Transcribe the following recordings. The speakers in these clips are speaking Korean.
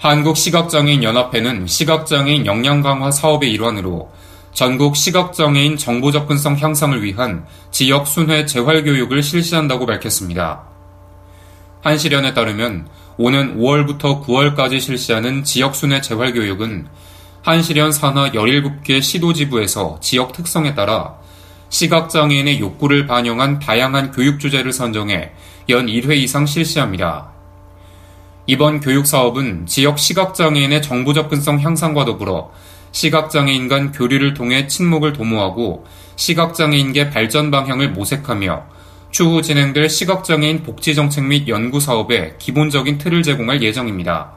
한국시각장애인연합회는 시각장애인 역량 강화 사업의 일환으로 전국 시각장애인 정보 접근성 향상을 위한 지역 순회 재활 교육을 실시한다고 밝혔습니다. 한시련에 따르면 오는 5월부터 9월까지 실시하는 지역 순회 재활 교육은 한시련 산하 17개 시도지부에서 지역 특성에 따라 시각장애인의 욕구를 반영한 다양한 교육 주제를 선정해 연 1회 이상 실시합니다. 이번 교육 사업은 지역 시각장애인의 정보 접근성 향상과 더불어 시각장애인 간 교류를 통해 친목을 도모하고 시각장애인계 발전 방향을 모색하며 추후 진행될 시각장애인 복지 정책 및 연구 사업의 기본적인 틀을 제공할 예정입니다.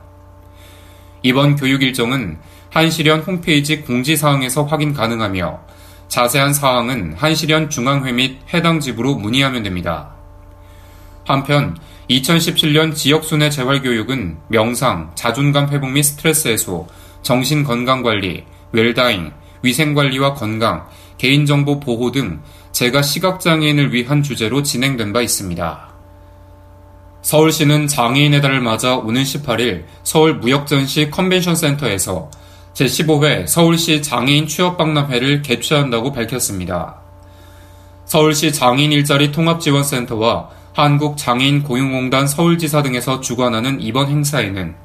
이번 교육 일정은 한시련 홈페이지 공지사항에서 확인 가능하며 자세한 사항은 한시련 중앙회 및 해당 지부로 문의하면 됩니다. 한편 2017년 지역순회 재활교육은 명상, 자존감 회복 및 스트레스 해소, 정신건강관리, 웰다잉, 위생관리와 건강, 개인정보 보호 등 제가 시각장애인을 위한 주제로 진행된 바 있습니다. 서울시는 장애인의 달을 맞아 오는 18일 서울 무역전시 컨벤션센터에서 제15회 서울시 장애인 취업박람회를 개최한다고 밝혔습니다. 서울시 장애인 일자리 통합지원센터와 한국장애인 고용공단 서울지사 등에서 주관하는 이번 행사에는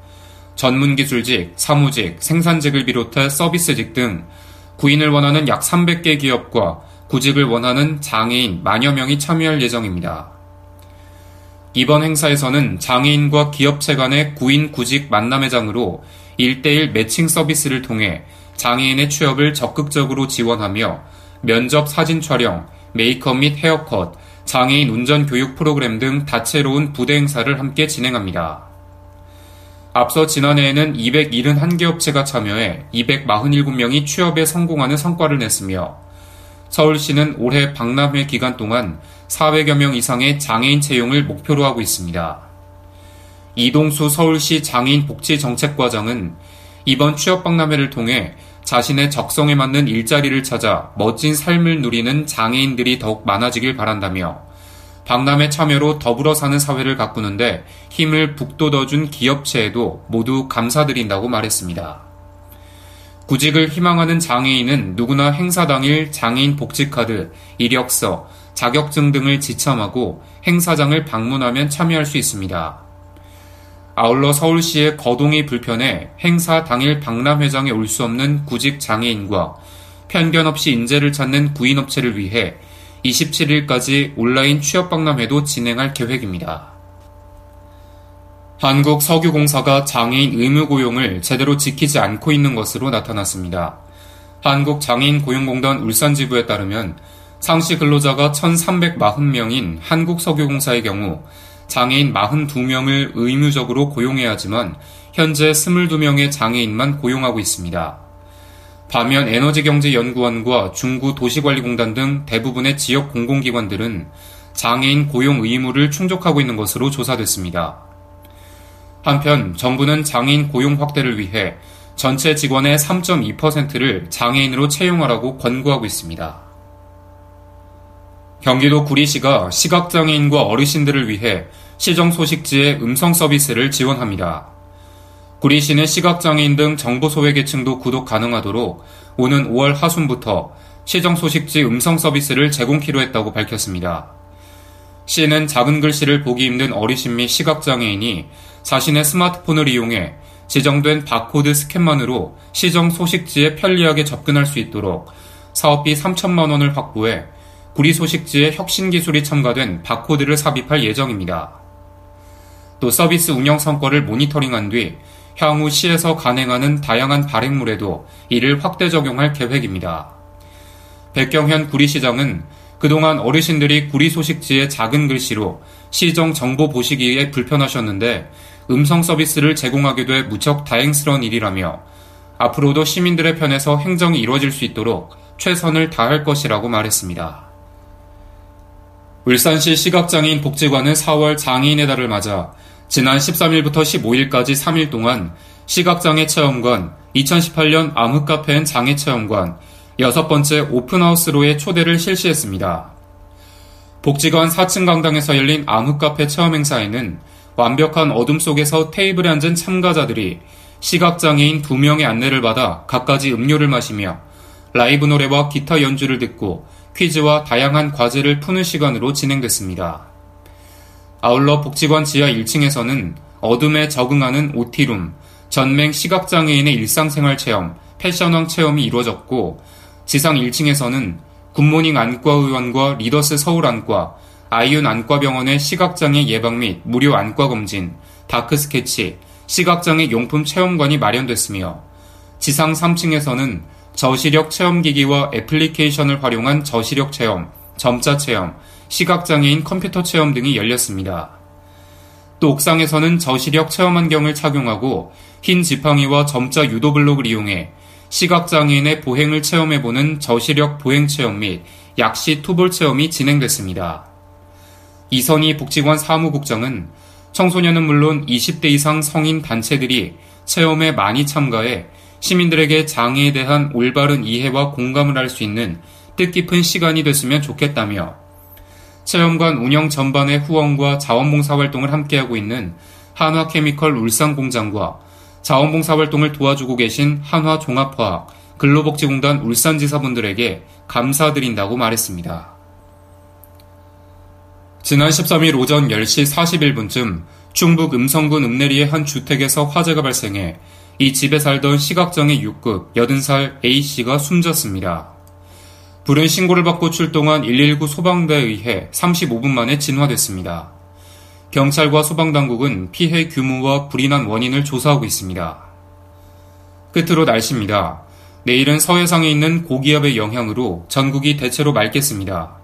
전문기술직, 사무직, 생산직을 비롯해 서비스직 등 구인을 원하는 약 300개 기업과 구직을 원하는 장애인 만여 명이 참여할 예정입니다. 이번 행사에서는 장애인과 기업체 간의 구인 구직 만남의 장으로 1대1 매칭 서비스를 통해 장애인의 취업을 적극적으로 지원하며 면접 사진 촬영, 메이크업 및 헤어컷, 장애인 운전 교육 프로그램 등 다채로운 부대 행사를 함께 진행합니다. 앞서 지난해에는 271개 업체가 참여해 247명이 취업에 성공하는 성과를 냈으며 서울시는 올해 박람회 기간 동안 400여 명 이상의 장애인 채용을 목표로 하고 있습니다. 이동수 서울시 장애인 복지정책과장은 이번 취업 박람회를 통해 자신의 적성에 맞는 일자리를 찾아 멋진 삶을 누리는 장애인들이 더욱 많아지길 바란다며 박람회 참여로 더불어 사는 사회를 가꾸는데 힘을 북돋워준 기업체에도 모두 감사드린다고 말했습니다. 구직을 희망하는 장애인은 누구나 행사 당일 장애인 복지카드, 이력서, 자격증 등을 지참하고 행사장을 방문하면 참여할 수 있습니다. 아울러 서울시의 거동이 불편해 행사 당일 박람회장에 올 수 없는 구직 장애인과 편견 없이 인재를 찾는 구인업체를 위해 27일까지 온라인 취업박람회도 진행할 계획입니다. 한국석유공사가 장애인 의무 고용을 제대로 지키지 않고 있는 것으로 나타났습니다. 한국장애인고용공단 울산지부에 따르면 상시 근로자가 1,340명인 한국석유공사의 경우 장애인 42명을 의무적으로 고용해야 하지만 현재 22명의 장애인만 고용하고 있습니다. 반면 에너지경제연구원과 중구도시관리공단 등 대부분의 지역 공공기관들은 장애인 고용 의무를 충족하고 있는 것으로 조사됐습니다. 한편 정부는 장애인 고용 확대를 위해 전체 직원의 3.2%를 장애인으로 채용하라고 권고하고 있습니다. 경기도 구리시가 시각장애인과 어르신들을 위해 시정 소식지의 음성 서비스를 지원합니다. 구리시는 시각장애인 등 정보 소외계층도 구독 가능하도록 오는 5월 하순부터 시정 소식지 음성 서비스를 제공키로 했다고 밝혔습니다. 시는 작은 글씨를 보기 힘든 어르신 및 시각장애인이 자신의 스마트폰을 이용해 지정된 바코드 스캔만으로 시정 소식지에 편리하게 접근할 수 있도록 사업비 3천만 원을 확보해 구리 소식지에 혁신 기술이 첨가된 바코드를 삽입할 예정입니다. 또 서비스 운영 성과를 모니터링한 뒤 향후 시에서 간행하는 다양한 발행물에도 이를 확대 적용할 계획입니다. 백경현 구리시장은 그동안 어르신들이 구리 소식지에 작은 글씨로 시정 정보 보시기에 불편하셨는데 음성 서비스를 제공하게 돼 무척 다행스러운 일이라며 앞으로도 시민들의 편에서 행정이 이루어질 수 있도록 최선을 다할 것이라고 말했습니다. 울산시 시각장애인 복지관은 4월 장애인의 달을 맞아 지난 13일부터 15일까지 3일 동안 시각장애 체험관, 2018년 암흑카페엔 장애 체험관, 여섯 번째 오픈하우스로의 초대를 실시했습니다. 복지관 4층 강당에서 열린 암흑카페 체험 행사에는 완벽한 어둠 속에서 테이블에 앉은 참가자들이 시각장애인 2명의 안내를 받아 갖가지 음료를 마시며 라이브 노래와 기타 연주를 듣고 퀴즈와 다양한 과제를 푸는 시간으로 진행됐습니다. 아울러 복지관 지하 1층에서는 어둠에 적응하는 오티룸, 전맹 시각장애인의 일상생활 체험, 패션왕 체험이 이루어졌고 지상 1층에서는 굿모닝 안과의원과 리더스 서울안과, 아이윤 안과병원의 시각장애 예방 및 무료 안과 검진, 다크 스케치, 시각장애 용품 체험관이 마련됐으며 지상 3층에서는 저시력 체험기기와 애플리케이션을 활용한 저시력 체험, 점자 체험, 시각장애인 컴퓨터 체험 등이 열렸습니다. 또 옥상에서는 저시력 체험 안경을 착용하고 흰 지팡이와 점자 유도 블록을 이용해 시각장애인의 보행을 체험해보는 저시력 보행 체험 및 약시 투볼 체험이 진행됐습니다. 이선희 복지관 사무국장은 청소년은 물론 20대 이상 성인 단체들이 체험에 많이 참가해 시민들에게 장애에 대한 올바른 이해와 공감을 할 수 있는 뜻깊은 시간이 됐으면 좋겠다며 체험관 운영 전반의 후원과 자원봉사 활동을 함께하고 있는 한화케미컬 울산공장과 자원봉사 활동을 도와주고 계신 한화종합화학, 근로복지공단 울산지사분들에게 감사드린다고 말했습니다. 지난 13일 오전 10시 41분쯤 충북 음성군 읍내리의 한 주택에서 화재가 발생해 이 집에 살던 시각장애 6급 80살 A씨가 숨졌습니다. 불은 신고를 받고 출동한 119 소방대에 의해 35분 만에 진화됐습니다. 경찰과 소방당국은 피해 규모와 불이 난 원인을 조사하고 있습니다. 끝으로 날씨입니다. 내일은 서해상에 있는 고기압의 영향으로 전국이 대체로 맑겠습니다.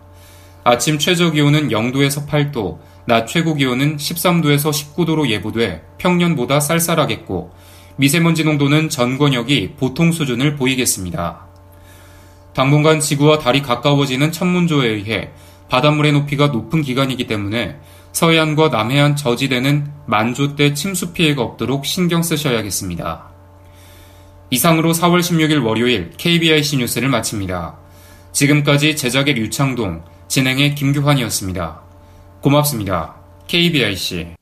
아침 최저 기온은 0도에서 8도, 낮 최고 기온은 13도에서 19도로 예보돼 평년보다 쌀쌀하겠고, 미세먼지 농도는 전 권역이 보통 수준을 보이겠습니다. 당분간 지구와 달이 가까워지는 천문조에 의해 바닷물의 높이가 높은 기간이기 때문에 서해안과 남해안 저지대는 만조 때 침수 피해가 없도록 신경 쓰셔야겠습니다. 이상으로 4월 16일 월요일 KBIC 뉴스를 마칩니다. 지금까지 제작의 류창동, 진행의 김규환이었습니다. 고맙습니다. KBIC